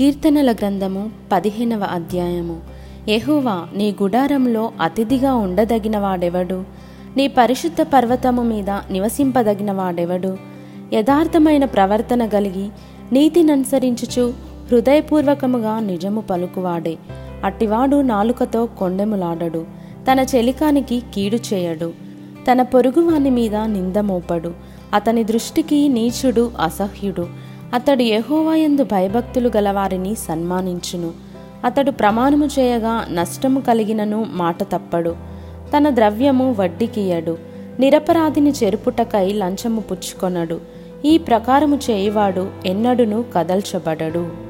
కీర్తనల గ్రంథము పదిహేనవ అధ్యాయము. ఎహువా నీ గుడారంలో అతిథిగా ఉండదగిన వాడెవడు నీ పరిశుద్ధ పర్వతము మీద నివసింపదగిన వాడెవడు యథార్థమైన ప్రవర్తన కలిగి నీతిననుసరించుచు హృదయపూర్వకముగా నిజము పలుకువాడే. అట్టివాడు నాలుకతో కొండెములాడడు. తన చెలికానికి కీడు చేయడు. తన పొరుగువాని మీద నింద మోపడు. అతని దృష్టికి నీచుడు అసహ్యుడు. అతడు యహోవాయందు భయభక్తులు గలవారిని సన్మానించును. అతడు ప్రమాణము చేయగా నష్టము కలిగినను మాట తప్పడు. తన ద్రవ్యము వడ్డీకియడు నిరపరాధిని చెరుపుటకై లంచము పుచ్చుకొనడు. ఈ ప్రకారము చేయువాడు ఎన్నడును కదల్చబడడు.